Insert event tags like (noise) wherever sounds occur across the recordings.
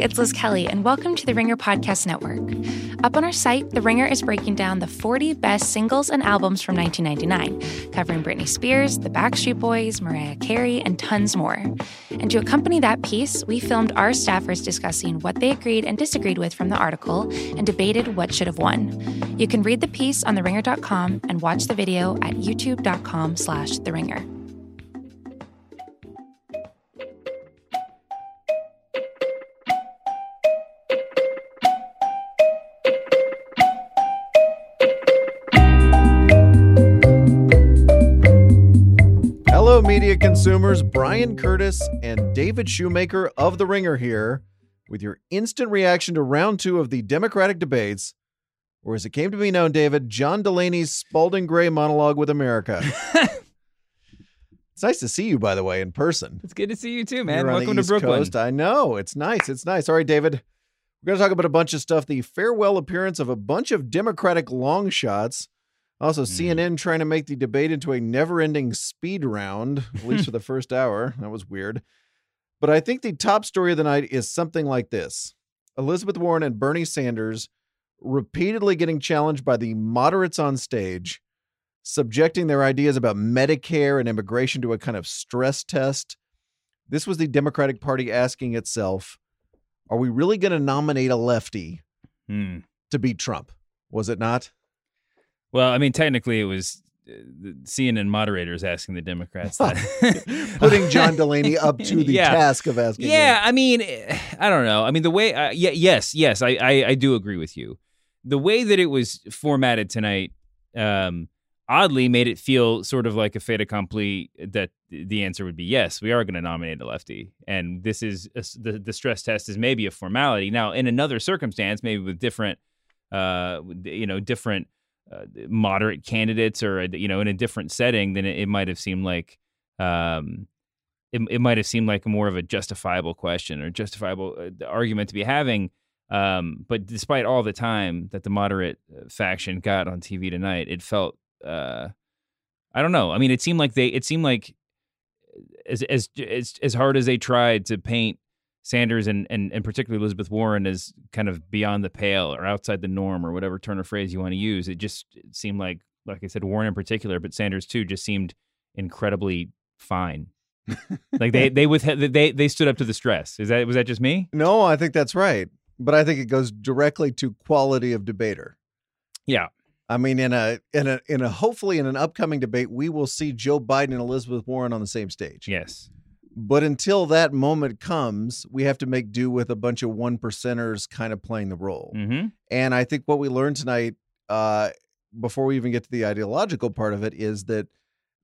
It's Liz Kelly, and welcome to the Ringer Podcast Network. Up on our site, The Ringer is breaking down the 40 best singles and albums from 1999, covering Britney Spears, the Backstreet Boys, Mariah Carey, and tons more. And to accompany that piece, we filmed our staffers discussing what they agreed and disagreed with from the article and debated what should have won. You can read the piece on TheRinger.com and watch the video at youtube.com slash The media consumers. Bryan Curtis and David Shoemaker of The Ringer here with your instant reaction to round two of the Democratic debates, or as it came to be known, David, John Delaney's Spalding Gray monologue with America. (laughs) it's nice to see you, by the way, in person. It's good to see you too, man. You're on the Welcome to Brooklyn. Coast. I know. It's nice. It's nice. All right, David. We're going to talk about a bunch of stuff. The farewell appearance of a bunch of Democratic long shots. Also, Hmm. CNN trying to make the debate into a never ending speed round, at least for the (laughs) first hour. That was weird. But I think the top story of the night is something like this Elizabeth Warren and Bernie Sanders repeatedly getting challenged by the moderates on stage, subjecting their ideas about Medicare and immigration to a kind of stress test. This was the Democratic Party asking itself, are we really going to nominate a lefty Hmm. to beat Trump? Was it not? Well, I mean, technically, it was uh, CNN moderators asking the Democrats that. (laughs) Putting John (laughs) Delaney up to the Yeah. task of asking. Yeah, him. I mean, eh, I don't know. I mean, the way, uh, yeah, yes, yes, I, I, I do agree with you. The way that it was formatted tonight, um, oddly made it feel sort of like a fait accompli that the answer would be yes, we are going to nominate a lefty, and this is a the the stress test is maybe a formality. Now, in another circumstance, maybe with different, uh, you know, different uh, moderate candidates, or uh, you know, in a different setting, then it, it might have seemed like. Um, it, it might have seemed like more of a justifiable question or justifiable uh, argument to be having. Um, but despite all the time that the moderate uh, faction got on TV tonight, it felt uh, I don't know. I mean, it seemed like they it seemed like as as as, as hard as they tried to paint Sanders and, and and particularly Elizabeth Warren is kind of beyond the pale or outside the norm or whatever turn of phrase you want to use, it just seemed like like I said, Warren in particular, but Sanders too, just seemed incredibly fine. (laughs) like they they with they they stood up to the stress. Is that was that just me? No, I think that's right. But I think it goes directly to quality of debater. Yeah. I mean, in a in a in a hopefully in an upcoming debate, we will see Joe Biden and Elizabeth Warren on the same stage. Yes. But until that moment comes, we have to make do with a bunch of one percenters kind of playing the role. Mm-hmm. And I think what we learned tonight, uh, before we even get to the ideological part of it, is that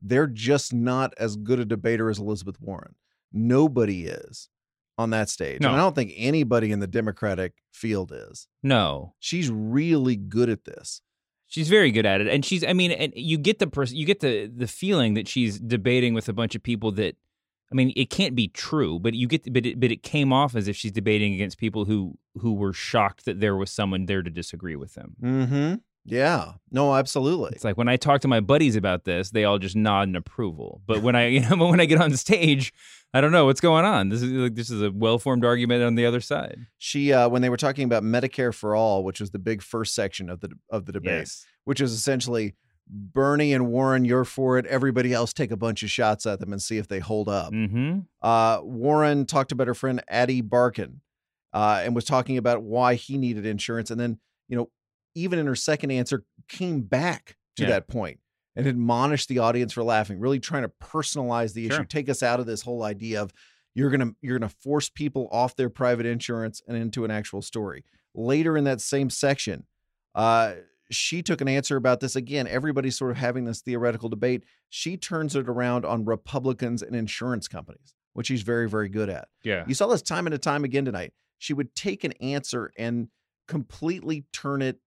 they're just not as good a debater as Elizabeth Warren. Nobody is on that stage. No. And I don't think anybody in the Democratic field is. No. She's really good at this. She's very good at it, and she's. I mean, and you get the pers- you get the the feeling that she's debating with a bunch of people that. I mean, it can't be true, but you get, but it, but it came off as if she's debating against people who who were shocked that there was someone there to disagree with them. Mm-hmm. Yeah. No, absolutely. It's like when I talk to my buddies about this, they all just nod in approval. But when I, (laughs) you know, when I get on stage, I don't know what's going on. This is like this is a well formed argument on the other side. She uh when they were talking about Medicare for all, which was the big first section of the of the debate, Yes. which is essentially Bernie and Warren, you're for it. Everybody else take a bunch of shots at them and see if they hold up. Mm-hmm. Uh, Warren talked about her friend Ady Barkan uh, and was talking about why he needed insurance. And then, you know, even in her second answer, came back to Yeah. that point and admonished the audience for laughing, really trying to personalize the issue, Sure. take us out of this whole idea of you're gonna you're gonna force people off their private insurance and into an actual story. Later in that same section, uh, she took an answer about this again. Everybody's sort of having this theoretical debate. She turns it around on Republicans and insurance companies, which she's very, very good at. Yeah. You saw this time and time again tonight. She would take an answer and completely turn it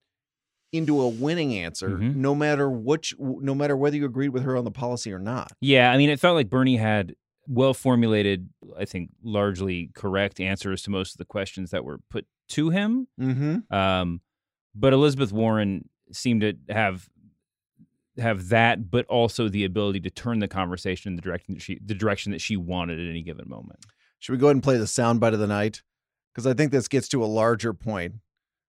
into a winning answer, Mhm. no matter which, no matter whether you agreed with her on the policy or not. Yeah, I mean, it felt like Bernie had well formulated, I think, largely correct answers to most of the questions that were put to him. Mm-hmm. Um, but Elizabeth Warren seemed to have have that, but also the ability to turn the conversation in the direction that she the direction that she wanted at any given moment. Should we go ahead and play the soundbite of the night? because I think this gets to a larger point,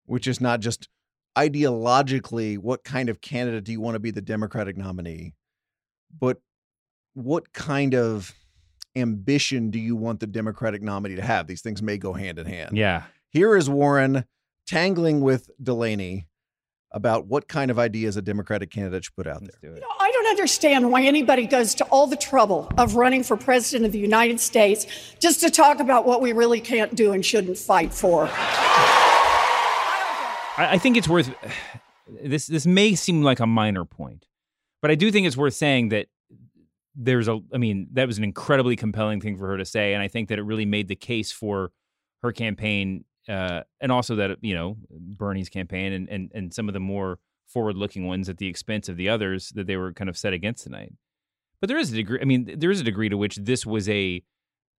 which is not just ideologically what kind of candidate do you want to be the Democratic nominee, but what kind of ambition do you want the Democratic nominee to have? These things may go hand in hand. Yeah. Here is Warren tangling with Delaney about what kind of ideas a Democratic candidate should put out there. do. You know, I don't understand why anybody goes to all the trouble of running for president of the United States just to talk about what we really can't do and shouldn't fight for. I, I think it's worth (sighs) this. This may seem like a minor point, but I do think it's worth saying that there's a. I mean, that was an incredibly compelling thing for her to say, and I think that it really made the case for her campaign, uh, and also that you know Bernie's campaign and and and some of the more forward-looking ones at the expense of the others that they were kind of set against tonight. But there is a degree. I mean, there is a degree to which this was a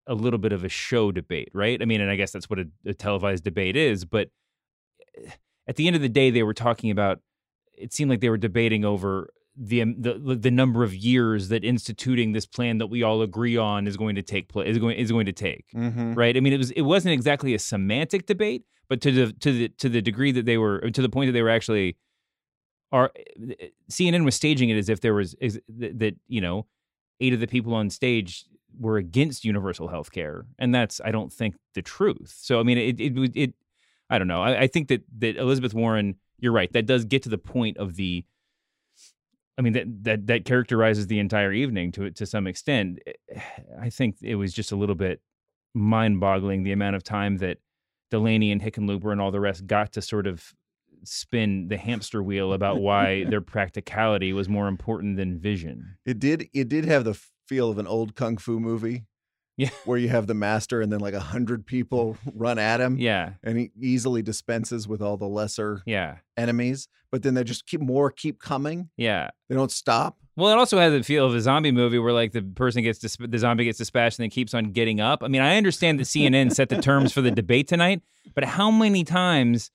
a little bit of a show debate, right? I mean, and I guess that's what a, a televised debate is, but at the end of the day, they were talking about. It seemed like they were debating over the um, the the number of years that instituting this plan that we all agree on is going to take place is going is going to take. Mm-hmm. Right? I mean, it was it wasn't exactly a semantic debate, but to the to the to the degree that they were to the point that they were actually are CNN was staging it as if there was is that, that you know eight of the people on stage were against universal health care and that's i don't think the truth so i mean it it it, it i don't know I, I think that that elizabeth warren you're right that does get to the point of the i mean that that that characterizes the entire evening to to some extent eh, (sighs) i think it was just a little bit mind-boggling the amount of time that delaney and hickenlooper and all the rest got to sort of spin the hamster wheel about why (laughs) their practicality was more important than vision It did. It did have the feel of an old kung fu movie. Yeah. (laughs) where you have the master and then like a hundred people run at him, yeah and he easily dispenses with all the lesser yeah enemies. But then they just keep more keep coming. yeah They don't stop. Well, it also has the feel of a zombie movie where like the person gets dis- the zombie gets dispatched and then keeps on getting up. I mean, I understand that CNN set the terms for the debate tonight, but how many times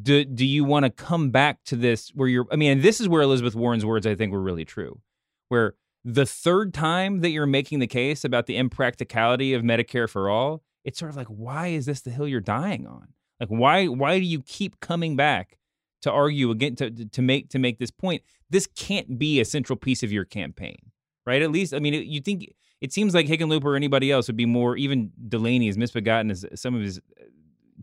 do do you want to come back to this where you're I mean, and this is where Elizabeth Warren's words I think were really true. Where the third time that you're making the case about the impracticality of Medicare for all, it's sort of like why is this the hill you're dying on? Like why why do you keep coming back to argue again to to make to make this point? This can't be a central piece of your campaign, right? At least I mean, you think it seems like Hickenlooper or anybody else would be more even Delaney, as misbegotten as some of his uh,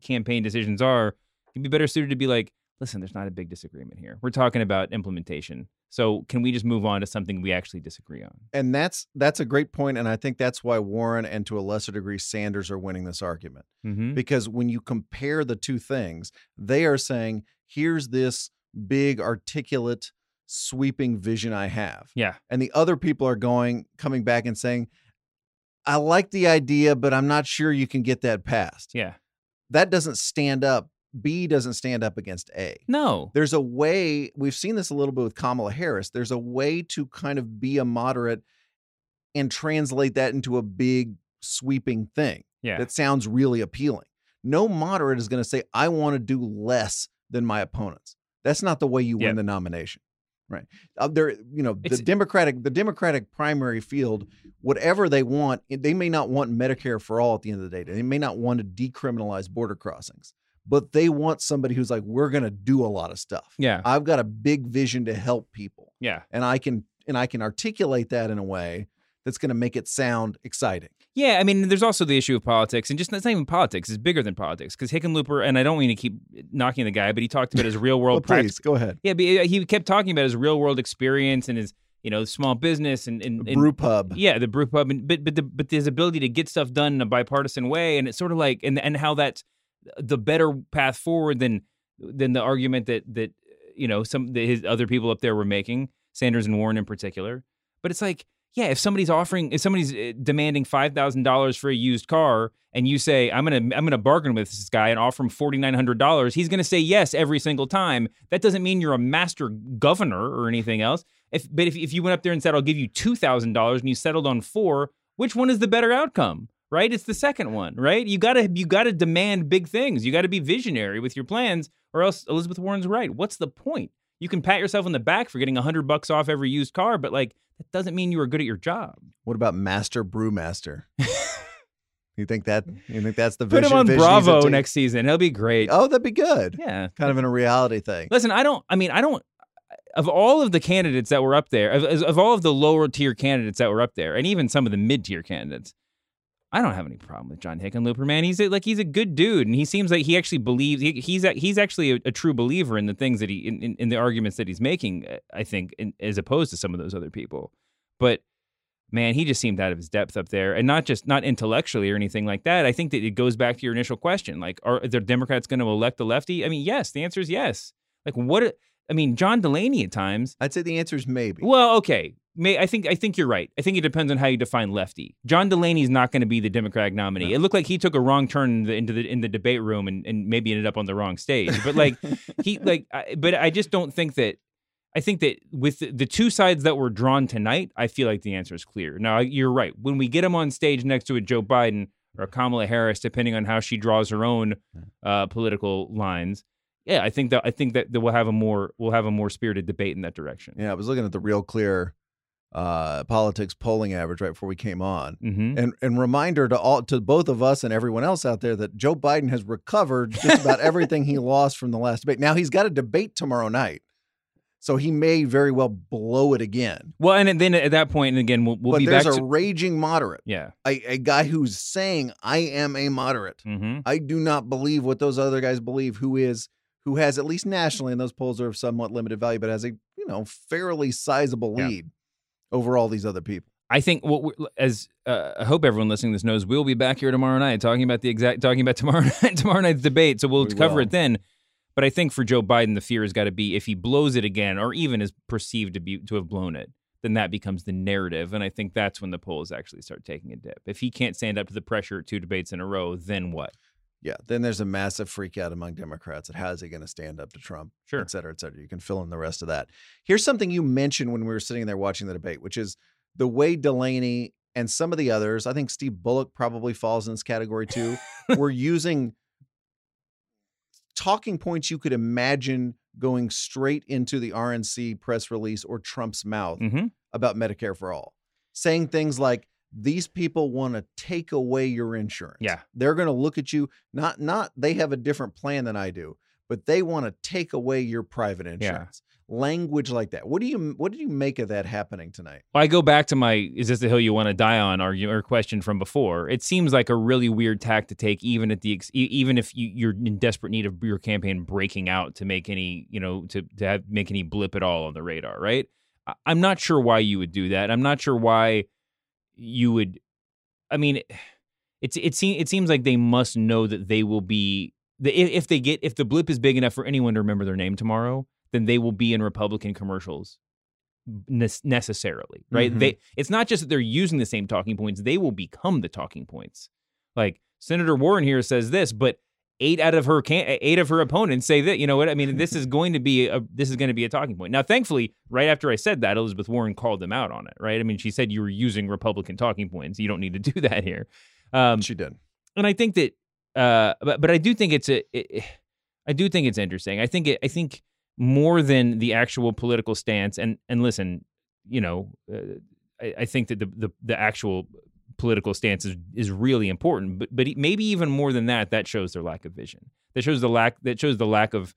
campaign decisions are, he'd be better suited to be like, listen, there's not a big disagreement here. We're talking about implementation. So can we just move on to something we actually disagree on? And that's that's a great point, and I think that's why Warren and to a lesser degree Sanders are winning this argument. Mm-hmm. because when you compare the two things, they are saying, here's this big, articulate, sweeping vision I have. Yeah. And the other people are going, coming back and saying, I like the idea, but I'm not sure you can get that passed. Yeah. That doesn't stand up. B doesn't stand up against A. No. There's a way, we've seen this a little bit with Kamala Harris. There's a way to kind of be a moderate and translate that into a big, sweeping thing Yeah. that sounds really appealing. No moderate is going to say, I want to do less than my opponents. That's not the way you Yep. win the nomination. Right. Uh, there, you know, the It's- Democratic, the Democratic primary field, whatever they want, they may not want Medicare for all at the end of the day. They may not want to decriminalize border crossings, but they want somebody who's like, we're going to do a lot of stuff. yeah. I've got a big vision to help people, Yeah. and I can and I can articulate that in a way that's going to make it sound exciting. Yeah, I mean, there's also the issue of politics, and just it's not even politics; it's bigger than politics. Because Hickenlooper, and I don't mean to keep knocking the guy, but he talked about his real Well, (laughs) oh, world practice. go ahead. Yeah, but uh, he kept talking about his real world experience and his, you know, small business and, and, and Brew pub. yeah, the brew pub, and, but but the, but his ability to get stuff done in a bipartisan way, and it's sort of like, and and how that's the better path forward than than the argument that that you know some that his other people up there were making, Sanders and Warren in particular. But it's like, yeah, if somebody's offering, if somebody's uh, demanding five thousand dollars for a used car, and you say, I'm gonna I'm gonna bargain with this guy and offer him forty nine hundred dollars, he's gonna say yes every single time. That doesn't mean you're a master governor or anything else. If but if if you went up there and said, I'll give you two thousand dollars, and you settled on four, which one is the better outcome? Right? It's the second one, right? You gotta you gotta demand big things. You gotta be visionary with your plans, or else Elizabeth Warren's right. What's the point? You can pat yourself on the back for getting a hundred bucks off every used car, but like that doesn't mean you were good at your job. What about Master Brewmaster? (laughs) You think that? You think that's the Put him on vision Bravo next season. He'll be great. Oh, that'd be good. Yeah. Kind of in a reality thing. Listen, I don't. I mean, I don't. Of all of the candidates that were up there, of, of all of the lower tier candidates that were up there, and even some of the mid tier candidates, I don't have any problem with John Hickenlooper, man. He's a, like he's a good dude, and he seems like he actually believes he, he's a, he's actually a, a true believer in the things that he in, in, in the arguments that he's making. uh, I think, in, as opposed to some of those other people, but. Man, he just seemed out of his depth up there, and not just not intellectually or anything like that. I think that it goes back to your initial question: like, are the Democrats going to elect a lefty? I mean, yes. The answer is yes. Like, what? I mean, John Delaney at times. I'd say the answer is maybe. Well, okay. May, I think I think you're right. I think it depends on how you define lefty. John Delaney's not going to be the Democratic nominee. No. It looked like he took a wrong turn in the, into the in the debate room and, and maybe ended up on the wrong stage. But like (laughs) he like, I, but I just don't think that. I think that with the, two sides that were drawn tonight, I feel like the answer is clear. Now you're right. When we get him on stage next to a Joe Biden or a Kamala Harris, depending on how she draws her own uh, political lines, yeah, I think that I think that, that we'll have a more we'll have a more spirited debate in that direction. yeah, I was looking at the Real Clear uh, politics polling average right before we came on. Mm-hmm. And and reminder to all to both of us and everyone else out there that Joe Biden has recovered just about (laughs) everything he lost from the last debate. Now he's got a debate tomorrow night. So he may very well blow it again. Well, and then at that point, and again, we'll, we'll but be there's back a to raging moderate, yeah. a, a guy who's saying, I am a moderate. Mm-hmm. I do not believe what those other guys believe, who is who has at least nationally, and those polls are of somewhat limited value, but has a you know fairly sizable Yeah. Over all these other people. I think what we're, as uh, I hope everyone listening to this knows, we'll be back here tomorrow night talking about the exact talking about (laughs) tomorrow night tomorrow night's debate. So we'll We cover will. it then. But I think for Joe Biden, the fear has got to be if he blows it again, or even is perceived to be to have blown it, then that becomes the narrative, and I think that's when the polls actually start taking a dip. If he can't stand up to the pressure at two debates in a row, then what? Yeah, then there's a massive freak out among Democrats at how is he going to stand up to Trump, Sure. et cetera, et cetera. You can fill in the rest of that. Here's something you mentioned when we were sitting there watching the debate, which is the way Delaney and some of the others, I think Steve Bullock probably falls in this category too, were (laughs) using talking points you could imagine going straight into the RNC press release or Trump's mouth Mm-hmm. about Medicare for all, saying things like, these people want to take away your insurance. Yeah. They're going to look at you not not they have a different plan than I do, but they want to take away your private insurance. Language like that. What do you what did you make of that happening tonight? Well, I go back to my "Is this the hill you want to die on?" argument or question from before. It seems like a really weird tack to take, even at the even if you, you're in desperate need of your campaign breaking out to make any you know to to have, make any blip at all on the radar. Right? I'm not sure why you would do that. I'm not sure why you would. I mean, it's it seems it seems like they must know that they will be the if they get if the blip is big enough for anyone to remember their name tomorrow, then they will be in Republican commercials necessarily, right? Mhm. They it's not just that they're using the same talking points; they will become the talking points. Like Senator Warren here says this, but eight out of her can- eight of her opponents say that. You know what I mean? This is going to be a this is going to be a talking point. Now, thankfully, right after I said that, Elizabeth Warren called them out on it. Right? I mean, she said you were using Republican talking points. You don't need to do (laughs) that here. Um, she did. and I think that, uh, but but I do think it's a, it, I do think it's interesting. I think it, I think more than the actual political stance. And and listen, you know, uh, I, I think that the, the the actual political stance is is really important. But but maybe even more than that, that shows their lack of vision. That shows the lack. That shows the lack of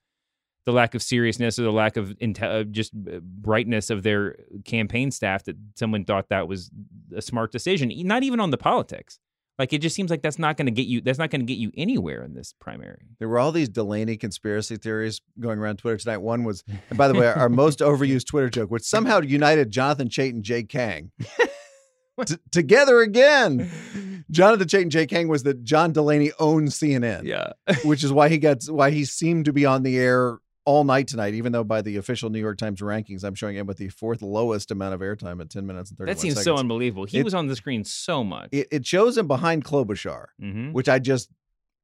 the lack of seriousness or the lack of inte- uh, just uh, brightness of their campaign staff that someone thought that was a smart decision. Not even on the politics. Like it just seems like that's not going to get you. That's not going to get you anywhere in this primary. There were all these Delaney conspiracy theories going around Twitter tonight. One was, and by the way, our (laughs) most overused Twitter joke, which somehow united Jonathan Chait and Jay Kang (laughs) (laughs) T- together again. Jonathan Chait and Jay Kang was that John Delaney owned CNN, Yeah. (laughs) which is why he got why he seemed to be on the air all night tonight, even though by the official New York Times rankings, I'm showing him with the fourth lowest amount of airtime at 10 minutes and 31 That seems seconds. so unbelievable. He It- was on the screen so much. it, it shows him behind Klobuchar hmm which I just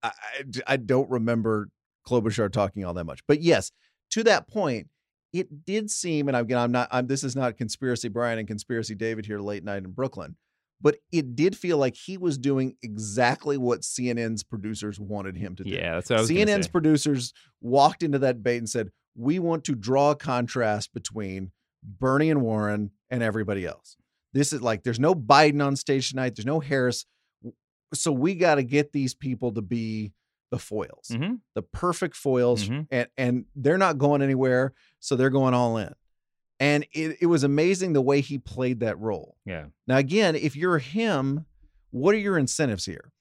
I, I- I don't remember Klobuchar talking all that much. But yes, to that point, it did seem, and again, I'm not, I'm this is not conspiracy Bryan and conspiracy David here late night in Brooklyn, but it did feel like he was doing exactly what CNN's producers wanted him to do. Yeah, that's what I was gonna CNN's say. producers walked into that bait and said, "We want to draw a contrast between Bernie and Warren and everybody else. This is like there's no Biden on stage tonight. There's no Harris. so we got to get these people to be the foils, Mm-hmm. the perfect foils, Mhm. and and they're not going anywhere, so they're going all in. And it, it was amazing the way he played that role. Yeah. Now, again, if you're him, what are your incentives here?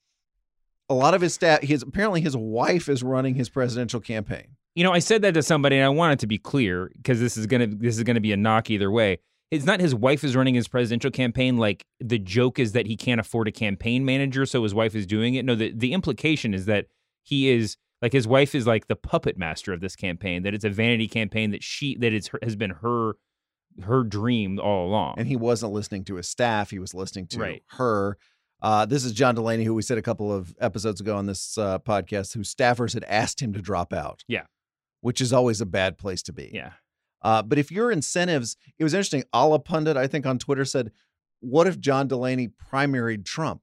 A lot of his staff, his apparently his wife is running his presidential campaign. You know, I said that to somebody, and I want it to be clear because this is gonna this is gonna be a knock either way. It's not his wife is running his presidential campaign. Like the joke is that he can't afford a campaign manager, so his wife is doing it. No, the the implication is that he is like his wife is like the puppet master of this campaign. That it's a vanity campaign that she that it's has been her her dream all along. And he wasn't listening to his staff, he was listening to Right. her. Uh, this is John Delaney, who we said a couple of episodes ago on this uh, podcast, whose staffers had asked him to drop out. Yeah. Which is always a bad place to be. yeah, Uh, but if your incentives, it was interesting. Allahpundit, I think on Twitter said, "What if John Delaney primaried Trump?"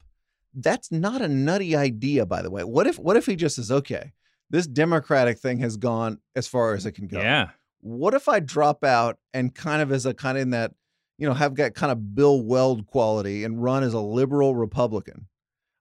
That's not a nutty idea, by the way. What if what if he just says, "Okay, this Democratic thing has gone as far as it can go. yeah, What if I drop out and kind of as a kind of in that, you know, have got kind of Bill Weld quality and run as a liberal Republican?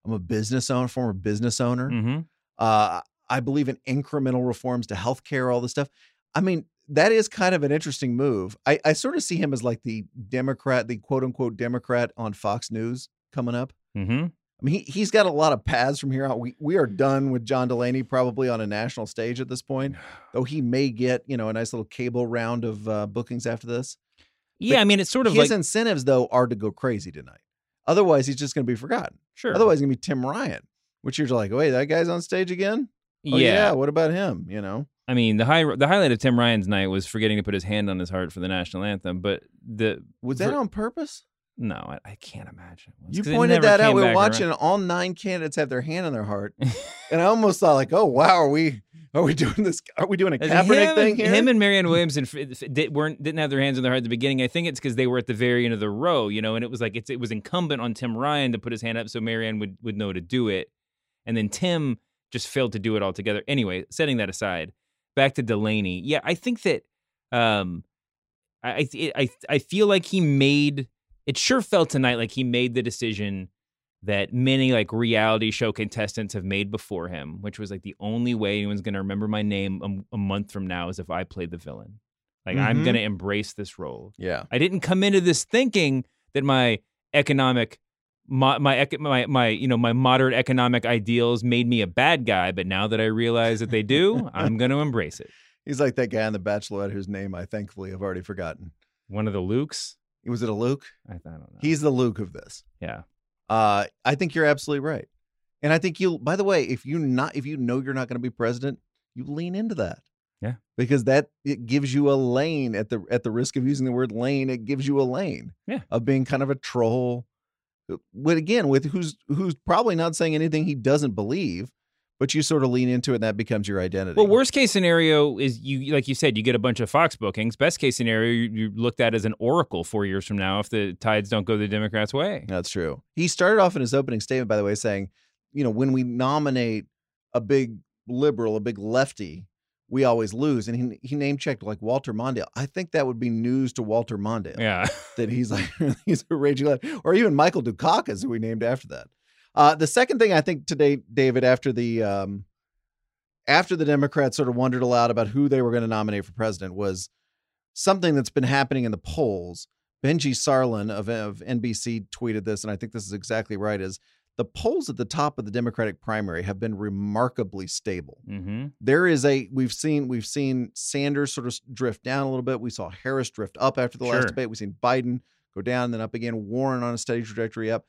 I'm a business owner, former business owner. hmm Uh, I believe in incremental reforms to healthcare, all this stuff. I mean, that is kind of an interesting move. I, I sort of see him as like the Democrat, the quote unquote Democrat on Fox News coming up. hmm I mean, he, he's got a lot of paths from here out. We, we are done with John Delaney probably on a national stage at this point, though he may get, you know, a nice little cable round of uh, bookings after this. Yeah, I mean, it's sort of His like incentives, though, are to go crazy tonight. Otherwise, he's just going to be forgotten. sure. Otherwise, it's going to be Tim Ryan, which you're like, wait, that guy's on stage again? Oh, yeah. What about him? You know? I mean, the high the highlight of Tim Ryan's night was forgetting to put his hand on his heart for the national anthem. But the Was that For- on purpose? No, I, I can't imagine. You pointed that out. We were watching, around. all nine candidates have their hand on their heart, (laughs) and I almost thought, like, oh wow, are we are we doing this? Are we doing a Kaepernick him, thing here? him and Marianne Williamson did, weren't didn't have their hands on their heart at the beginning. I think it's because they were at the very end of the row, you know, and it was like it's, it was incumbent on Tim Ryan to put his hand up so Marianne would would know to do it, and then Tim just failed to do it altogether. Anyway, setting that aside, back to Delaney. Yeah, I think that um, I I, I feel like he made it. Sure felt tonight like he made the decision that many like reality show contestants have made before him, which was like the only way anyone's going to remember my name a, a month from now is if I played the villain. Like I'm Mhm. going to embrace this role. yeah, I didn't come into this thinking that my economic my my my my you know my moderate economic ideals made me a bad guy, but now that I realize that they do, I'm (laughs) going to embrace it. he's like that guy on The Bachelorette whose name I thankfully have already forgotten. One of the Lukes, Was it a Luke? I, I don't know. He's the Luke of this. yeah. Uh, I think you're absolutely right, and I think you. By the way, if you not if you know you're not going to be president, you lean into that. Yeah. because that it gives you a lane at the at the risk of using the word lane. It gives you a lane. Yeah. of being kind of a troll. But again, with who's who's probably not saying anything he doesn't believe, but you sort of lean into it, and that becomes your identity. Well, worst case scenario is you, like you said, you get a bunch of Fox bookings. Best case scenario, you, you're looked at as an oracle four years from now if the tides don't go the Democrats' way. That's true. He started off in his opening statement, by the way, saying, you know, when we nominate a big liberal, a big lefty, we always lose. And he, he name checked like Walter Mondale. I think that would be news to Walter Mondale Yeah. that he's like, (laughs) he's a raging left, or even Michael Dukakis, who we named after that. Uh, the second thing I think today, David, after the um, after the Democrats sort of wondered aloud about who they were going to nominate for president was something that's been happening in the polls. Benji Sarlin of, of NBC tweeted this, and I think this is exactly right: is the polls at the top of the Democratic primary have been remarkably stable. Mm-hmm. There is a we've seen we've seen Sanders sort of drift down a little bit. We saw Harris drift up after the last debate. We've seen Biden go down, and then up again. Warren on a steady trajectory up,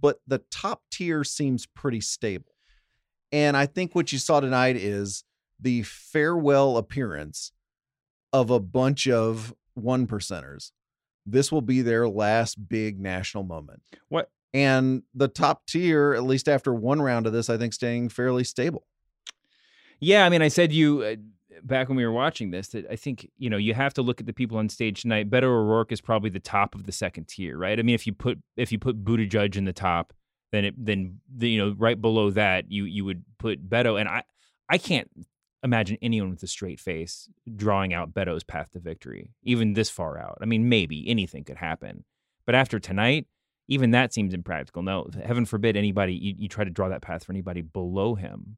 but the top tier seems pretty stable. And I think what you saw tonight is the farewell appearance of a bunch of one percenters. This will be their last big national moment. What? And the top tier, at least after one round of this, I think staying fairly stable. Yeah, I mean, I said you uh, back when we were watching this that I think you know you have to look at the people on stage tonight. Beto O'Rourke is probably the top of the second tier, right? I mean, if you put if you put Buttigieg in the top, then it then the, you know right below that you you would put Beto, and I I can't imagine anyone with a straight face drawing out Beto's path to victory, even this far out. I mean, maybe anything could happen, but after tonight, even that seems impractical. No, heaven forbid anybody you, you try to draw that path for anybody below him.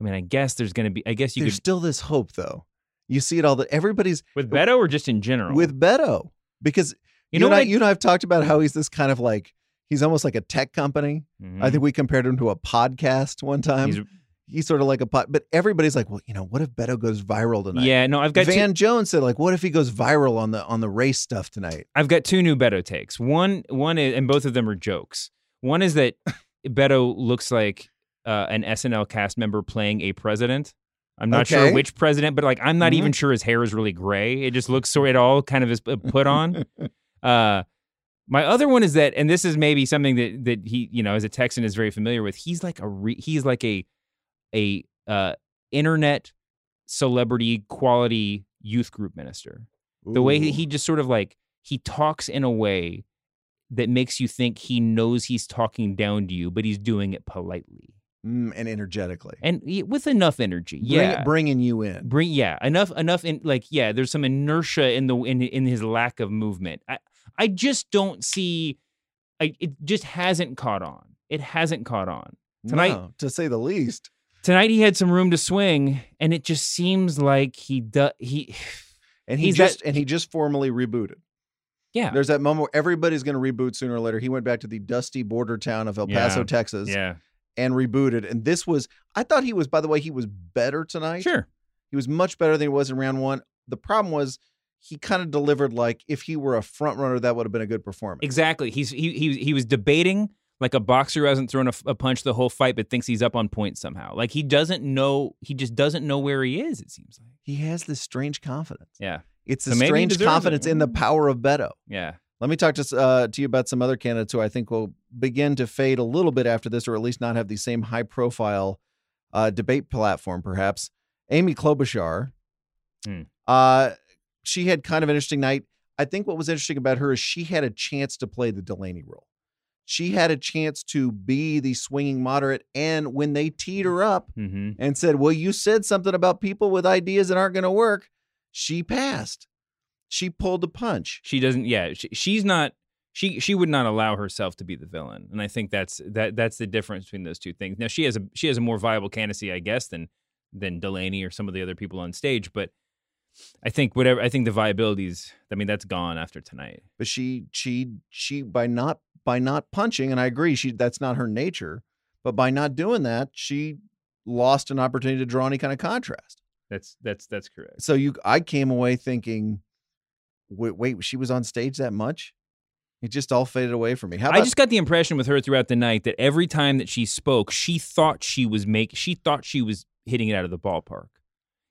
I mean, I guess there's going to be. I guess you There's could still this hope, though. You see it all. that everybody's with Beto or just in general. with Beto because you know and I, you and I have talked about how he's this kind of like he's almost like a tech company. Mhm. I think we compared him to a podcast one time. He's- He's, sort of like a pod, but everybody's like, well, you know, what if Beto goes viral tonight? yeah, no, I've got two, Van Jones said, like, what if he goes viral on the on the race stuff tonight? I've got two new Beto takes. One, one, is, and both of them are jokes. One is that (laughs) Beto looks like uh, an SNL cast member playing a president. I'm not sure which president, but like I'm not Mhm. even sure his hair is really gray. It just looks so it all kind of is uh, put on. (laughs) Uh, my other one is that, and this is maybe something that that he, you know, as a Texan is very familiar with. He's like a re, he's like a a uh, internet celebrity quality youth group minister the way he just sort of like he talks in a way that makes you think he knows he's talking down to you, but he's doing it politely Mm, and energetically, and with enough energy. Bring- yeah, bringing you in. bring yeah enough enough in like yeah. There's some inertia in the in in his lack of movement. I I just don't see. I, it just hasn't caught on. It hasn't caught on. Tonight- No, to say the least. Tonight he had some room to swing, and it just seems like he does. He And he just that- and he just formally rebooted. yeah There's that moment where everybody's going to reboot sooner or later. He went back to the dusty border town of El Paso, Yeah. Texas, yeah and rebooted. And this was, I thought he was, by the way, he was better tonight. sure He was much better than he was in round one. The problem was he kind of delivered like if he were a front runner, that would have been a good performance. Exactly. He's he he he was debating like a boxer who hasn't thrown a, a punch the whole fight, but thinks he's up on point somehow. Like he doesn't know. He just doesn't know where he is. It seems like. He has this strange confidence. Yeah. It's So a strange deserves it. confidence in the mm-hmm. power of Beto. Yeah. Let me talk to, uh, to you about some other candidates who I think will begin to fade a little bit after this, or at least not have the same high profile uh, debate platform, perhaps. Amy Klobuchar. Hmm. Uh, she had kind of an interesting night. I think what was interesting about her is she had a chance to play the Delaney role. She had a chance to be the swinging moderate. And when they teed her up Mm-hmm. and said, Well, you said something about people with ideas that aren't going to work, she passed. She pulled the punch. She doesn't. Yeah. She, she's not. She she would not allow herself to be the villain, and I think that's that that's the difference between those two things. Now she has a she has a more viable candidacy, I guess, than than Delaney or some of the other people on stage, but. I think whatever I think the viability is I mean that's gone after tonight. but she she she by not by not punching and i agree she that's not her nature but by not doing that she lost an opportunity to draw any kind of contrast That's that's that's correct. so you i came away thinking wait wait she was on stage that much it just all faded away from me how about I just got the impression with her throughout the night that every time that she spoke, she thought she was make she thought she was hitting it out of the ballpark.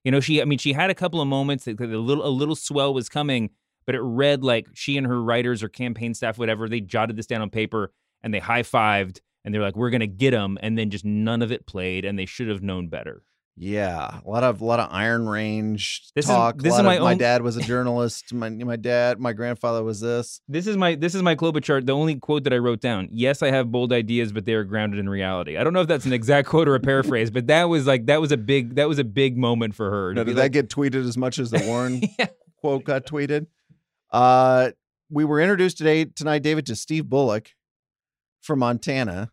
You know, she I mean she had a couple of moments that a little a little swell was coming, but it read like she and her writers or campaign staff whatever, they jotted this down on paper and they high-fived and they're like we're going to get them and then just none of it played and they should have known better. Yeah a lot of a lot of iron range This is- talk this is my of, my dad was a (laughs) journalist my my dad my grandfather was this This is my this is my Klobuchar. The only quote that I wrote down. Yes, I have bold ideas, but they are grounded in reality. I don't know if that's an exact quote or a paraphrase, but that was like that was a big that was a big moment for her. be did that get tweeted as much as the warren (laughs) Yeah. quote got tweeted. Uh, we were introduced today tonight, David, to Steve Bullock from Montana.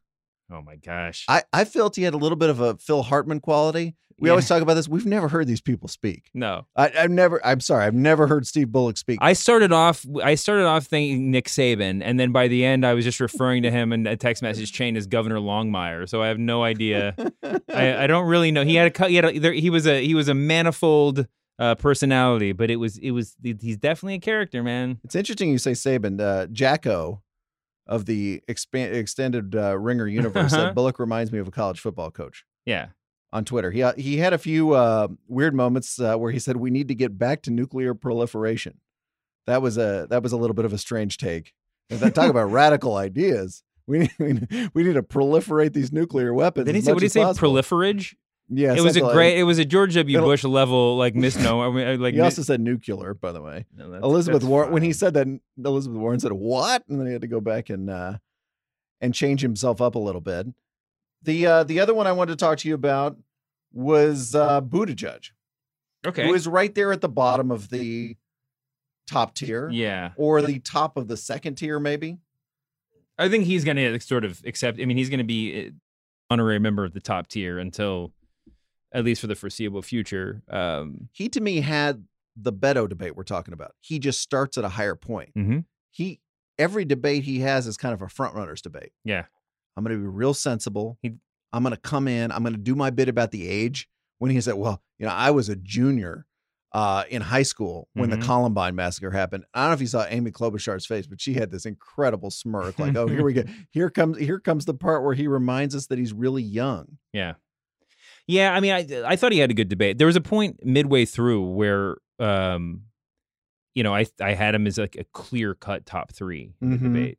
Oh my gosh. I, I felt he had a little bit of a Phil Hartman quality. We Yeah. always talk about this. We've never heard these people speak. no. I, I've never. I'm sorry. I've never heard Steve Bullock speak. I started off I started off thinking Nick Saban, and then by the end I was just referring to him in a text message chain as Governor Longmire. So I have no idea. (laughs) I, I don't really know. He had a he had a, there, he was a he was a manifold uh, personality, but it was it was he's definitely a character, man. it's interesting you say Saban. Uh, Jacko of the expand, extended uh, Ringer (laughs) universe Uh-huh. said Bullock reminds me of a college football coach. Yeah. On Twitter. He uh, he had a few uh, weird moments uh, where he said we need to get back to nuclear proliferation. That was a that was a little bit of a strange take. That talk about (laughs) radical ideas. We need, we need we need to proliferate these nuclear weapons. Did he say what did he say? possible. Proliferage? Yeah, it was a great. It was a George W. Bush level like misnomer. I mean, like He also said nuclear, by the way. No, that's- Elizabeth that's Warren. When he said that, Elizabeth Warren said what, and then he had to go back and uh, and change himself up a little bit. The uh, the other one I wanted to talk to you about was uh, Buttigieg. okay, who is right there at the bottom of the top tier yeah, or the top of the second tier, maybe. I think he's going to sort of accept. I mean, he's going to be honorary member of the top tier until, at least for the foreseeable future. Um, He to me had the Beto debate we're talking about. He just starts at a higher point. Mhm. He every debate he has is kind of a front runners debate. yeah, I'm going to be real sensible. He- I'm going to come in. I'm going to do my bit about the age. When he said, "Well, you know, I was a junior uh, in high school when Mhm. the Columbine massacre happened." I don't know if you saw Amy Klobuchar's face, but she had this incredible smirk, like, "Oh, here we go. (laughs) Here comes here comes the part where he reminds us that he's really young." yeah, yeah. I mean, I I thought he had a good debate. There was a point midway through where, um, you know, I I had him as like a clear cut top three in the Mhm. debate.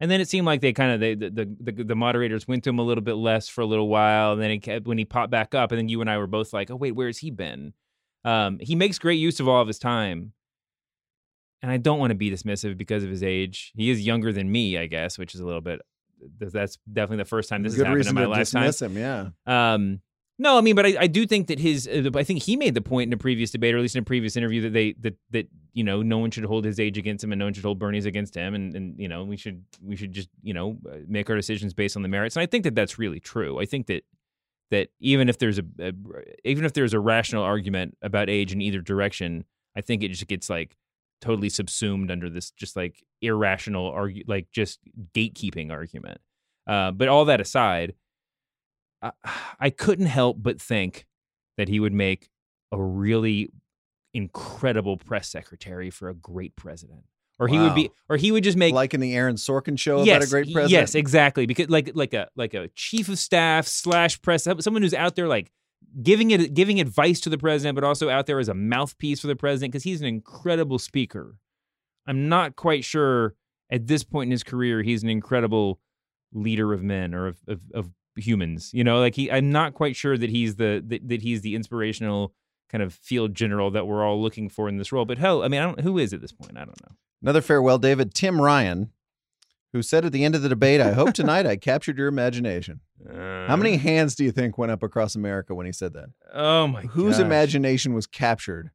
And then it seemed like they kind of they, the, the the moderators went to him a little bit less for a little while, and then he kept, when he popped back up, and then you and I were both like, "Oh wait, where's he been?" Um, he makes great use of all of his time, and I don't want to be dismissive because of his age. He is younger than me, I guess, which is a little bit. That's definitely the first time this has happened in my to lifetime. dismiss him. Yeah. Um, no, I mean, but I, I do think that his, uh, I think he made the point in a previous debate, or at least in a previous interview, that they that that you know no one should hold his age against him, and no one should hold Bernie's against him, and and you know we should we should just you know uh, make our decisions based on the merits, and I think that that's really true. I think that that even if there's a, a even if there's a rational argument about age in either direction, I think it just gets like totally subsumed under this just like irrational argue, like just gatekeeping argument. Uh, but all that aside. I, I couldn't help but think that he would make a really incredible press secretary for a great president. Or he would be or he would just make like in the Aaron Sorkin show yes, about a great president. Yes, exactly. Because like like a like a chief of staff slash press someone who's out there like giving it giving advice to the president, but also out there as a mouthpiece for the president because he's an incredible speaker. I'm not quite sure at this point in his career he's an incredible leader of men or of, of, of humans. You know, like he I'm not quite sure that he's the that, that he's the inspirational kind of field general that we're all looking for in this role. But hell, I mean, I don't who is at this point? I don't know. Another farewell, David. Tim Ryan, who said at the end of the debate, I hope (laughs) tonight I captured your imagination. How many uh. hands do you think went up across America when he said that? Oh my Whose gosh. imagination was captured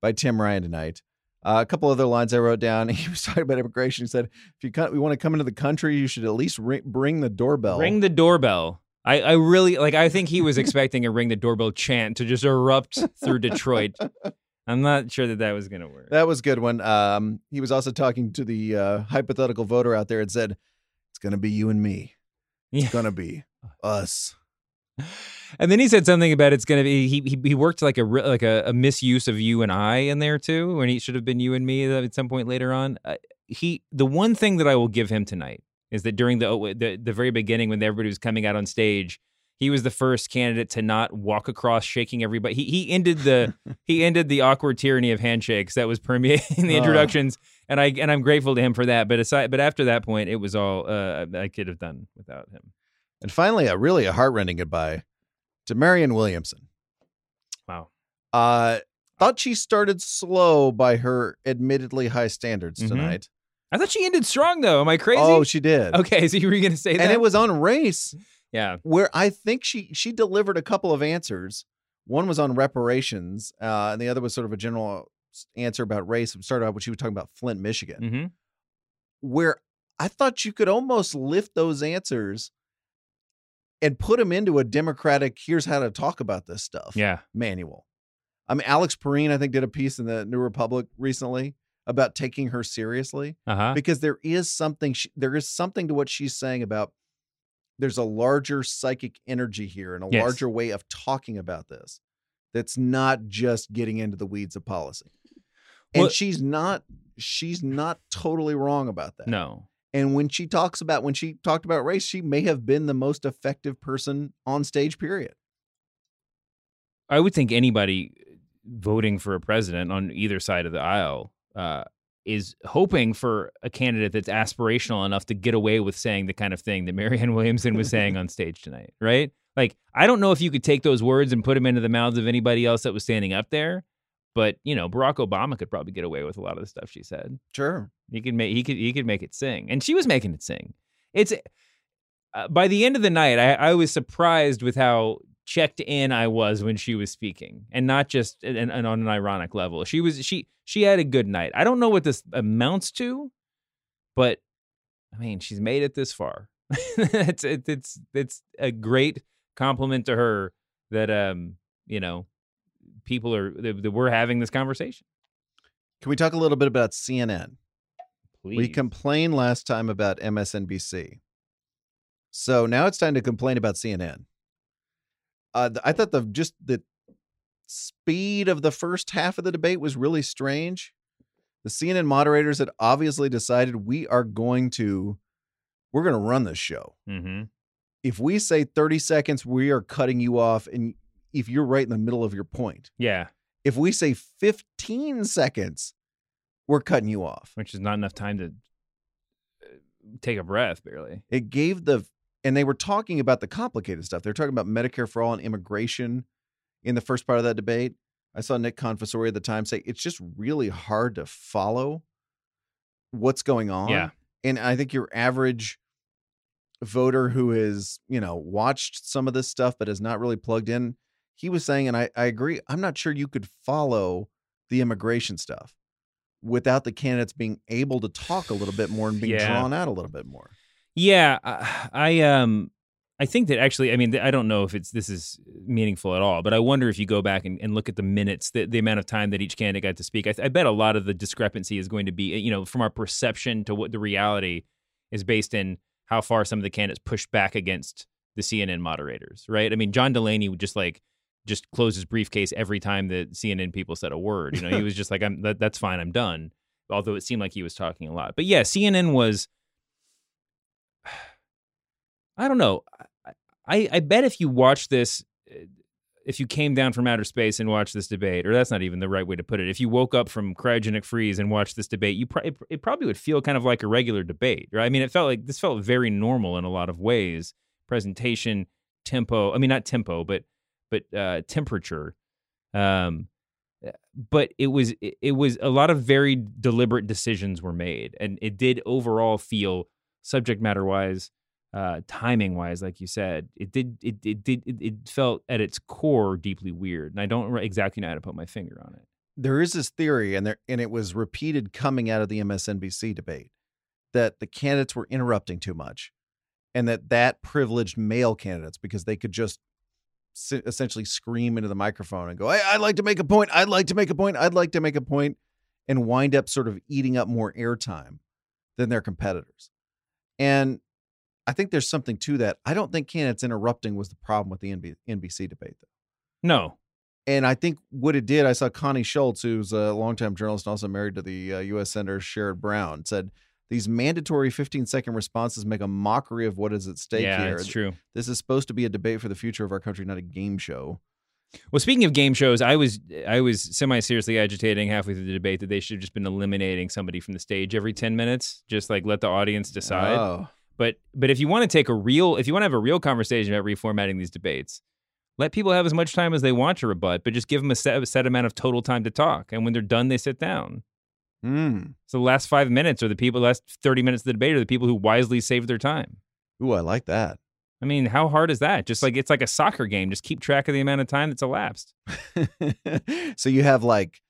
by Tim Ryan tonight? Uh, a couple other lines I wrote down. (laughs) He was talking about immigration. He said, "If you come, we want to come into the country, you should at least ring, bring the doorbell." Ring the doorbell. I, I really like. I think he was expecting a ring the doorbell chant to just erupt through Detroit. I'm not sure that that was going to work. That was a good one. Um, he was also talking to the uh, hypothetical voter out there and said, "It's going to be you and me. It's Yeah. going to be (laughs) us." (laughs) And then he said something about it's going to be. He, he he worked like a like a, a misuse of you and I in there too, when he should have been you and me at some point later on. Uh, he the one thing that I will give him tonight is that during the the the very beginning when everybody was coming out on stage. He was the first candidate to not walk across shaking everybody. He he ended the (laughs) he ended the awkward tyranny of handshakes that was permeating (laughs) the Ah. introductions, and I and I'm grateful to him for that. But aside, but after that point, it was all uh, I could have done without him. And finally, a really a heartrending goodbye to Marianne Williamson. Wow. Uh, thought she started slow by her admittedly high standards Mhm. tonight. I thought she ended strong though. Am I crazy? Oh, she did. okay. (laughs) So you were going to say that? And it was on race yeah. where I think she she delivered a couple of answers. One was on reparations, uh, and the other was sort of a general answer about race. It started out when she was talking about Flint, Michigan, Mm-hmm. where I thought you could almost lift those answers and put them into a democratic. Here's how to talk about this stuff. Yeah. manual. I mean, Alex Pareene, I think, did a piece in the New Republic recently about taking her seriously Uh huh. because there is something she, there is something to what she's saying about there's a larger psychic energy here and a Yes. larger way of talking about this that's not just getting into the weeds of policy. And Well- she's not she's not totally wrong about that. No. And when she talks about when she talked about race, she may have been the most effective person on stage period. I would think anybody voting for a president on either side of the aisle uh, is hoping for a candidate that's aspirational enough to get away with saying the kind of thing that Marianne (laughs) Williamson was saying on stage tonight, right? Like, I don't know if you could take those words and put them into the mouths of anybody else that was standing up there, but you know, Barack Obama could probably get away with a lot of the stuff she said. Sure. He could make he could he could make it sing, and she was making it sing. It's uh, by the end of the night, I, I was surprised with how checked in I was when she was speaking, and not just and, and on an ironic level. She was she she had a good night. I don't know what this amounts to, but I mean, she's made it this far. (laughs) it's it, it's it's a great compliment to her that um you know people are that, that we're having this conversation. Can we talk a little bit about CNN? Please. We complained last time about MSNBC. So now it's time to complain about CNN. Uh, I thought the just the speed of the first half of the debate was really strange. The CNN moderators had obviously decided we are going to we're going to run this show. Mm-hmm. If we say 30 seconds, we are cutting you off and if you're right in the middle of your point. Yeah, If we say 15 seconds, we're cutting you off. which is not enough time to uh, take a breath, barely. it gave the and they were talking about the complicated stuff. They're talking about Medicare for all and immigration in the first part of that debate. I saw Nick Confessore at the time say it's just really hard to follow what's going on. Yeah. And I think your average voter who has, you know, watched some of this stuff but has not really plugged in, he was saying, and I, I agree, I'm not sure you could follow the immigration stuff without the candidates being able to talk a little bit more and being Yeah. drawn out a little bit more. Yeah, I, I um I think that actually I mean I don't know if it's this is meaningful at all, but I wonder if you go back and, and look at the minutes, the, the amount of time that each candidate got to speak. I, I bet a lot of the discrepancy is going to be you know from our perception to what the reality is based in how far some of the candidates pushed back against the CNN moderators, right? I mean, John Delaney would just like just close his briefcase every time that CNN people said a word. You know, he (laughs) was just like, "I'm that, that's fine, I'm done." Although it seemed like he was talking a lot, but yeah, CNN was. (sighs) I don't know. I, I bet if you watch this, uh, if you came down from outer space and watched this debate, or that's not even the right way to put it, if you woke up from cryogenic freeze and watched this debate, you pro- it, it probably would feel kind of like a regular debate, right? I mean, it felt like this felt very normal in a lot of ways. Presentation, tempo. I mean, not tempo, but but uh, temperature. Um, but it was it, was a lot of very deliberate decisions were made, and it did overall feel subject matter wise uh timing wise like you said it did it it did it, it felt at its core deeply weird and i don't exactly know how to put my finger on it there is this theory and there and it was repeated coming out of the MSNBC debate that the candidates were interrupting too much and that that privileged male candidates because they could just essentially scream into the microphone and go hey, I'd like to make a point I'd like to make a point I'd like to make a point and wind up sort of eating up more airtime than their competitors. And I think there's something to that. I don't think candidates interrupting was the problem with the NBC debate though. No. And I think what it did, I saw Connie Schultz, who's a longtime journalist and also married to the uh, U.S. Senator Sherrod Brown, said these mandatory 15 second responses make a mockery of what is at stake yeah here. it's true This is supposed to be a debate for the future of our country, not a game show. well speaking of game shows i was i was semi-seriously agitating halfway through the debate that they should have just been eliminating somebody from the stage every 10 minutes just like let the audience decide Oh, But but if you want to take a real, if you want to have a real conversation about reformatting these debates, let people have as much time as they want to rebut, but just give them a set, a set amount of total time to talk. And when they're done, they sit down. Mm. So the last five minutes or the people, last thirty minutes of the debate are the people who wisely saved their time. Ooh, I like that. I mean, how hard is that? Just like it's like a soccer game. Just keep track of the amount of time that's elapsed. (laughs) so you have like,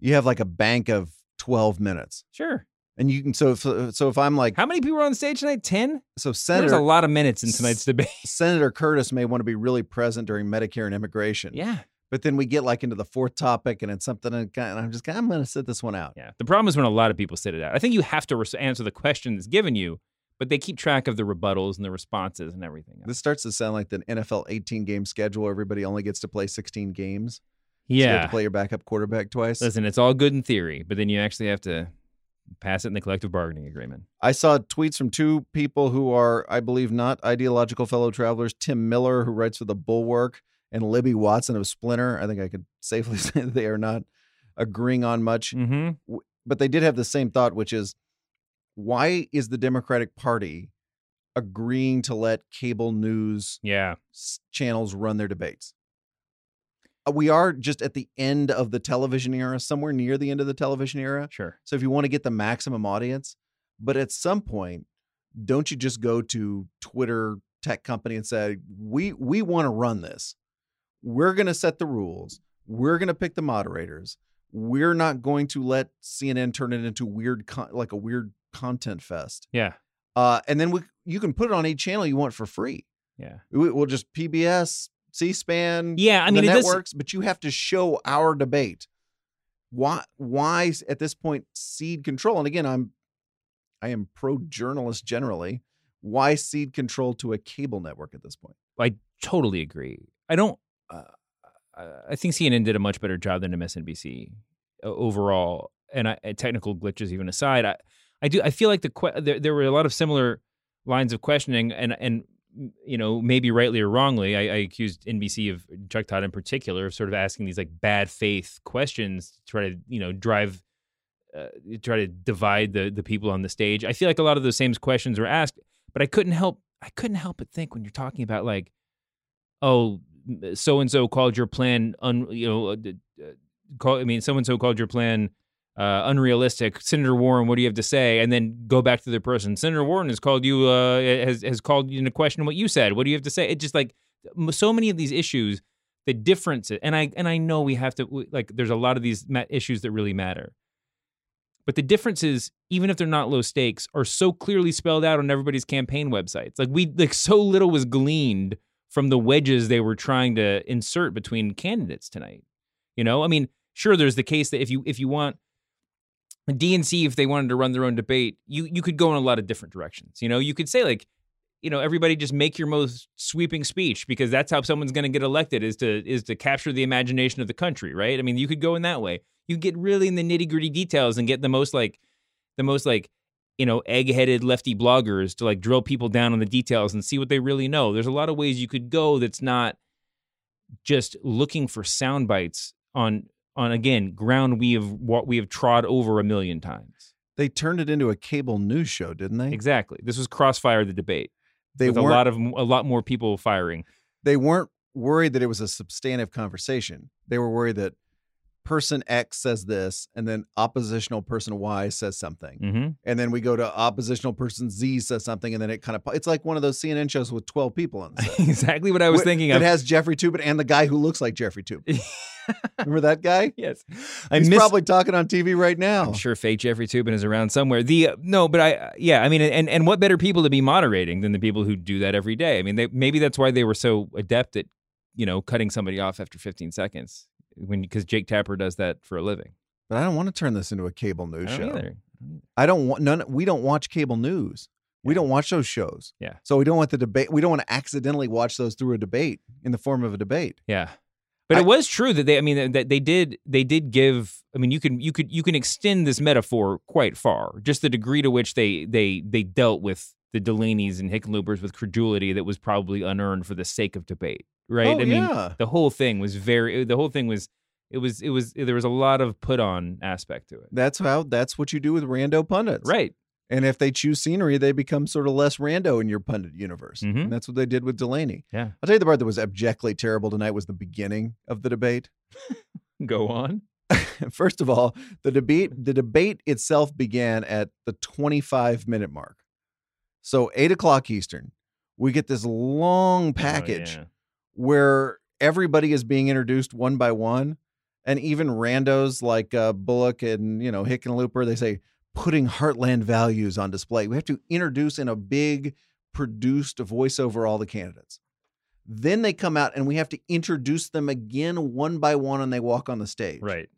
you have like a bank of 12 minutes, Sure. and you can. So if, so if I'm like, How many people are on stage tonight? Ten. so Senator a lot of minutes in tonight's debate. Senator Curtis may want to be really present during Medicare and immigration. yeah. But then we get like into the fourth topic, and it's something, and I'm just, I'm going to sit this one out. Yeah. The problem is when a lot of people sit it out. I think you have to res- answer the question that's given you, but they keep track of the rebuttals and the responses and everything. Else. This starts to sound like the NFL 18 game schedule. Everybody only gets to play 16 games. So you have yeah. to play your backup quarterback twice. Listen, it's all good in theory, but then you actually have to pass it in the collective bargaining agreement. I saw tweets from two people who are, I believe, not ideological fellow travelers Tim Miller, who writes for The Bulwark, and Libby Watson of Splinter. I think I could safely (laughs) say that they are not agreeing on much. Mm-hmm. But they did have the same thought, which is why is the Democratic Party agreeing to let cable news Yeah. channels run their debates? Uh, We are just at the end of the television era, somewhere near the end of the television era. Sure. So if you want to get the maximum audience, but at some point, don't you just go to Twitter tech company and say, "We we want to run this. We're going to set the rules. We're going to pick the moderators. We're not going to let CNN turn it into weird con- like a weird content fest." Yeah. Uh, and then we you can put it on any channel you want for free. Yeah. We, we'll just PBS, C-SPAN, Yeah, I mean, the networks, but you have to show our debate. Why? Why at this point cede control? And again, I'm I am pro journalist generally. Why cede control to a cable network at this point? I totally agree. I don't. Uh, I- think CNN did a much better job than MSNBC overall, and I, technical glitches even aside, I, I do. I feel like the que- there, there were a lot of similar lines of questioning, and and you know maybe rightly or wrongly, I, I accused NBC of Chuck Todd in particular of sort of asking these like bad faith questions to try to you know drive. Uh, try to divide the the people on the stage. I feel like a lot of those same questions were asked, but I couldn't help I couldn't help but think when you're talking about like, oh, so and so called your plan un you know, uh, uh, call I mean so and so called your plan uh, unrealistic. Senator Warren, what do you have to say? And then go back to the person. Senator Warren has called you uh, has has called you into question what you said. What do you have to say? It just like so many of these issues, the difference, and I and I know we have to like. There's a lot of these issues that really matter. But the differences, even if they're not low stakes, are so clearly spelled out on everybody's campaign websites. Like we like so little was gleaned from the wedges they were trying to insert between candidates tonight. You know, I mean, sure, there's the case that if you if you want DNC, if they wanted to run their own debate, you you could go in a lot of different directions. You know, you could say like, you know, everybody just make your most sweeping speech because that's how someone's going to get elected is to is to capture the imagination of the country, right? I mean, you could go in that way. You get really in the nitty gritty details and get the most like the most like you know egg-headed lefty bloggers to like drill people down on the details and see what they really know. There's a lot of ways you could go that's not just looking for sound bites on on again ground we have what we have trod over a million times. They turned it into a cable news show, didn't they? Exactly. This was Crossfire the debate They with a lot of a lot more people firing. they weren't worried that it was a substantive conversation. They were worried that person X says this, and then oppositional person Y says something, Mm-hmm. and then we go to oppositional person Z says something, and then it kind of it's like one of those CNN shows with twelve people on (laughs) exactly what I was Wh- thinking It of. has Jeffrey Toobin and the guy who looks like Jeffrey Toobin. (laughs) Remember that guy? yes, I He's miss. probably talking on TV right now. I'm sure fake Jeffrey Toobin is around somewhere. The uh, no, but I yeah, I mean, and and what better people to be moderating than the people who do that every day? I mean, they, maybe that's why they were so adept at you know cutting somebody off after 15 seconds when because Jake Tapper does that for a living. But I don't want to turn this into a cable news I show. either. I don't want none. We don't watch cable news. We don't watch those shows. Yeah. So we don't want the debate. We don't want to accidentally watch those through a debate in the form of a debate. Yeah. But I- it was true that they I mean that they did they did give I mean you can you could you can extend this metaphor quite far. Just the degree to which they they they dealt with the Delaney's and Hickenloopers with credulity that was probably unearned for the sake of debate. Right? Oh, I mean yeah. the whole thing was very the whole thing was it was it was there was a lot of put on aspect to it. That's how. That's what you do with rando pundits. Right. And if they choose scenery, they become sort of less rando in your pundit universe. Mhm. And that's what they did with Delaney. Yeah. I'll tell you the part that was abjectly terrible tonight was the beginning of the debate. (laughs) Go on. (laughs) First of all, the debate the debate itself began at the 25 minute mark. So eight o'clock Eastern, we get this long package Oh, yeah. Where everybody is being introduced one by one, and even randos like uh, Bullock and you know Hickenlooper, they say putting heartland values on display. We have to introduce in a big produced voiceover all the candidates. Then they come out and we have to introduce them again one by one and they walk on the stage. Right.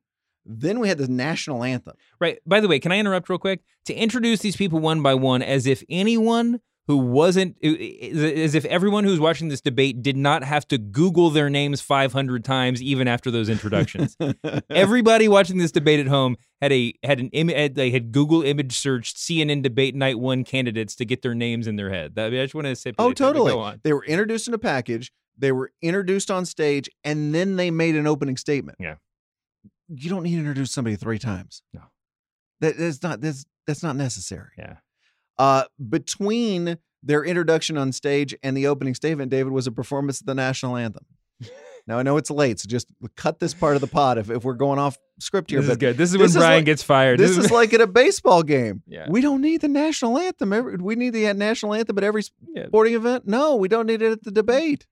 Then we had the national anthem. Right. By the way, can I interrupt real quick to introduce these people one by one as if anyone who wasn't as if everyone who's watching this debate did not have to google their names 500 times even after those introductions. (laughs) Everybody watching this debate at home had a had an image they had Google image searched CNN debate night 1 candidates to get their names in their head. That, I, mean, I just want to say oh, totally. Go on. They were introduced in a package, they were introduced on stage, and then they made an opening statement. Yeah. You don't need to introduce somebody three times. No. That, that's not that's that's not necessary. Yeah. Uh, between their introduction on stage and the opening statement, David was a performance of the national anthem. (laughs) now I know it's late, so just cut this part of the pod if, if we're going off script here. This is good. This is this when is Bryan like- gets fired. this is like at a baseball game. (laughs) Yeah. We don't need the national anthem. Every, we need the national anthem at every Yeah. sporting event. No, we don't need it at the debate.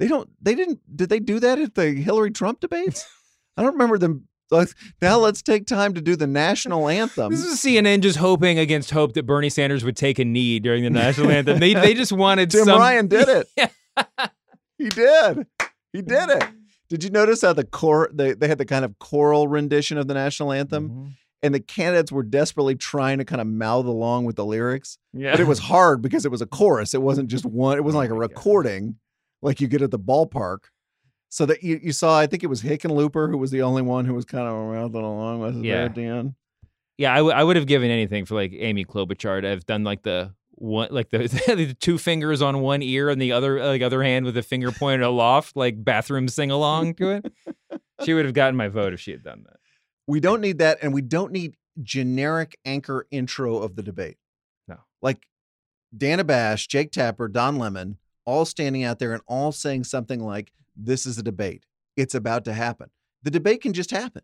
They don't. They didn't. Did they do that at the Hillary Trump debates? (laughs) I don't remember them let's, now let's take time to do the national anthem. This is CNN just hoping against hope that Bernie Sanders would take a knee during the national anthem. They they just wanted Tim some. Ryan did it. (laughs) Yeah. he did. He did it. Did you notice how the core they, they had the kind of choral rendition of the national anthem? Mhm. And the candidates were desperately trying to kind of mouth along with the lyrics. Yeah, But it was hard because it was a chorus. It wasn't just one, it wasn't like a Oh my God. recording like you get at the ballpark. So that you, you saw, I think it was Hickenlooper who was the only one who was kind of mouthing along with it Yeah. at the end. Yeah, I, w- I would have given anything for like Amy Klobuchar to have done like the one like the, (laughs) the two fingers on one ear and the other uh, like other hand with a finger pointed aloft, like bathroom sing along to it. she would have gotten my vote if she had done that. We don't need that, and we don't need generic anchor intro of the debate. No. Like Dana Bash, Jake Tapper, Don Lemon, all standing out there and all saying something like, This is a debate. It's about to happen. The debate can just happen.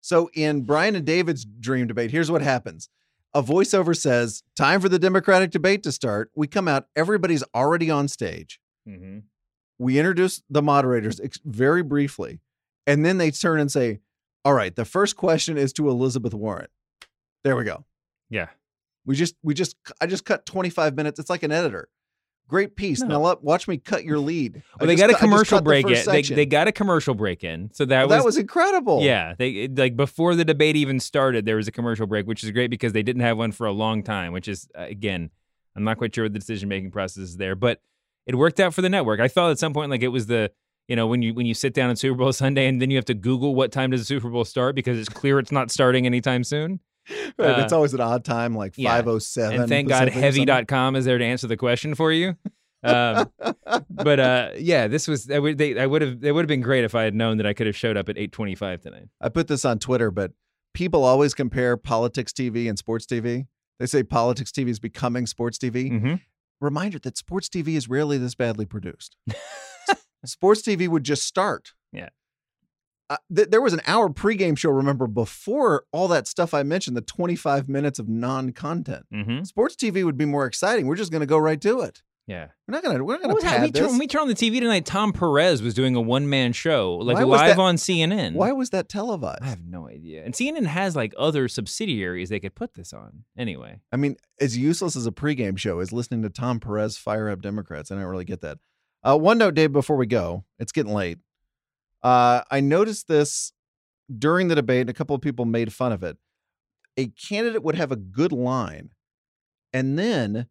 So in Bryan and David's dream debate, here's what happens. A voiceover says, Time for the Democratic debate to start. We come out, everybody's already on stage. Mm-hmm. We introduce the moderators very briefly, and then they turn and say, All right, the first question is to Elizabeth Warren. There we go. Yeah. We just, we just, I just cut 25 minutes. It's like an editor. Great piece. No. Now let, watch me cut your lead. Well, they just got a cut- I just commercial cut the break in. They, they got a commercial break in, so that Well, was that was incredible. Yeah, they like before the debate even started, there was a commercial break, which is great because they didn't have one for a long time. Which is uh, again, I'm not quite sure what the decision making process is there, but it worked out for the network. I thought at some point like it was the you know when you when you sit down on Super Bowl Sunday and then you have to Google what time does the Super Bowl start because it's clear it's not starting anytime soon. (laughs) Right, Uh, it's always an odd time, like yeah. 507. and thank God Pacific or something. Heavy.com is there to answer the question for you. Um, (laughs) but uh, yeah, this was I would they I would have they would have been great if I had known that I could have showed up at 8:25 tonight. I put this on Twitter, but people always compare politics TV and sports TV. They say politics TV is becoming sports TV. Mm-hmm. Reminder that sports TV is rarely this badly produced. sports TV would just start. Yeah. Uh, th- there was an hour pregame show, remember, before all that stuff I mentioned, the 25 minutes of non content. Mm-hmm. Sports TV would be more exciting. We're just going to go right to it. Yeah. We're not going to, we're not What going was to that? We pad turn, this. when we turned on the TV tonight, Tom Perez was doing a one man show, like live that- on CNN. Why was that televised? I have no idea. And CNN has like other subsidiaries they could put this on. Anyway. I mean, as useless as a pregame show is listening to Tom Perez fire up Democrats. I don't really get that. Uh, one note, Dave, before we go, it's getting late. Uh, I noticed this during the debate, and a couple of people made fun of it. A candidate would have a good line, and then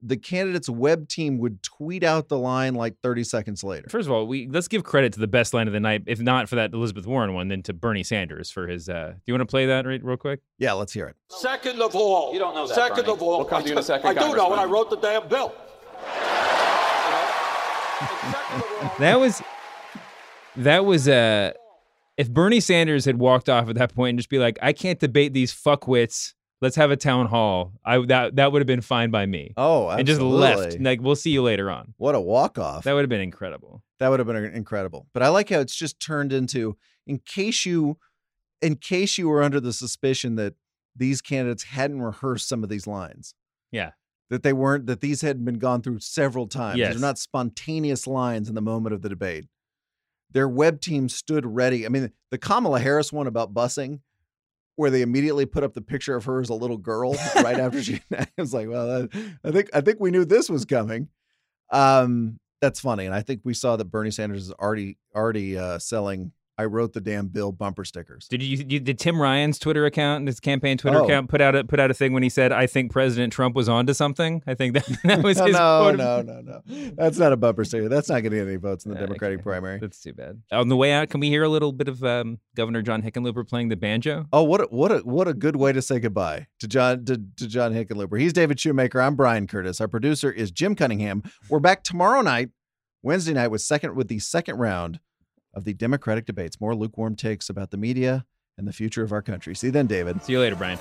the candidate's web team would tweet out the line like 30 seconds later. First of all, we let's give credit to the best line of the night, if not for that Elizabeth Warren one, then to Bernie Sanders for his uh do you want to play that right, real quick? Yeah, let's hear it. Second of all, You don't know that, Second Bernie. of all, We'll come to you in a second, I do know, and I wrote the damn bill. You (laughs) know? And second of all- That was that was uh if Bernie Sanders had walked off at that point and just be like, I can't debate these fuckwits. Let's have a town hall. I that that would have been fine by me. Oh, absolutely. and just left. Like, we'll see you later on. What a walk off. That would have been incredible. That would have been incredible. But I like how it's just turned into in case you in case you were under the suspicion that these candidates hadn't rehearsed some of these lines. Yeah. That they weren't that these hadn't been gone through several times. Yes. They're not spontaneous lines in the moment of the debate. Their web team stood ready. I mean, the Kamala Harris one about busing, where they immediately put up the picture of her as a little girl right after she I (laughs) (laughs) was like, well, I think I think we knew this was coming. Um, that's funny, and I think we saw that Bernie Sanders is already already uh, selling. I wrote the damn bill bumper stickers. Did you, you did Tim Ryan's Twitter account, and his campaign Twitter Oh. account, put out a put out a thing when he said, "I think President Trump was onto something." I think that, (laughs) that was no, his no, no, no, no. That's not a bumper sticker. That's not going to get any votes in the Okay. Democratic primary. That's too bad. On the way out, can we hear a little bit of um, Governor John Hickenlooper playing the banjo? Oh, what a, what a what a good way to say goodbye to John to, to John Hickenlooper. He's David Shoemaker. I'm Bryan Curtis. Our producer is Jim Cunningham. We're back tomorrow night, Wednesday night, with second with the second round of the Democratic debates. More lukewarm takes about the media and the future of our country. See you then, David. See you later, Bryan.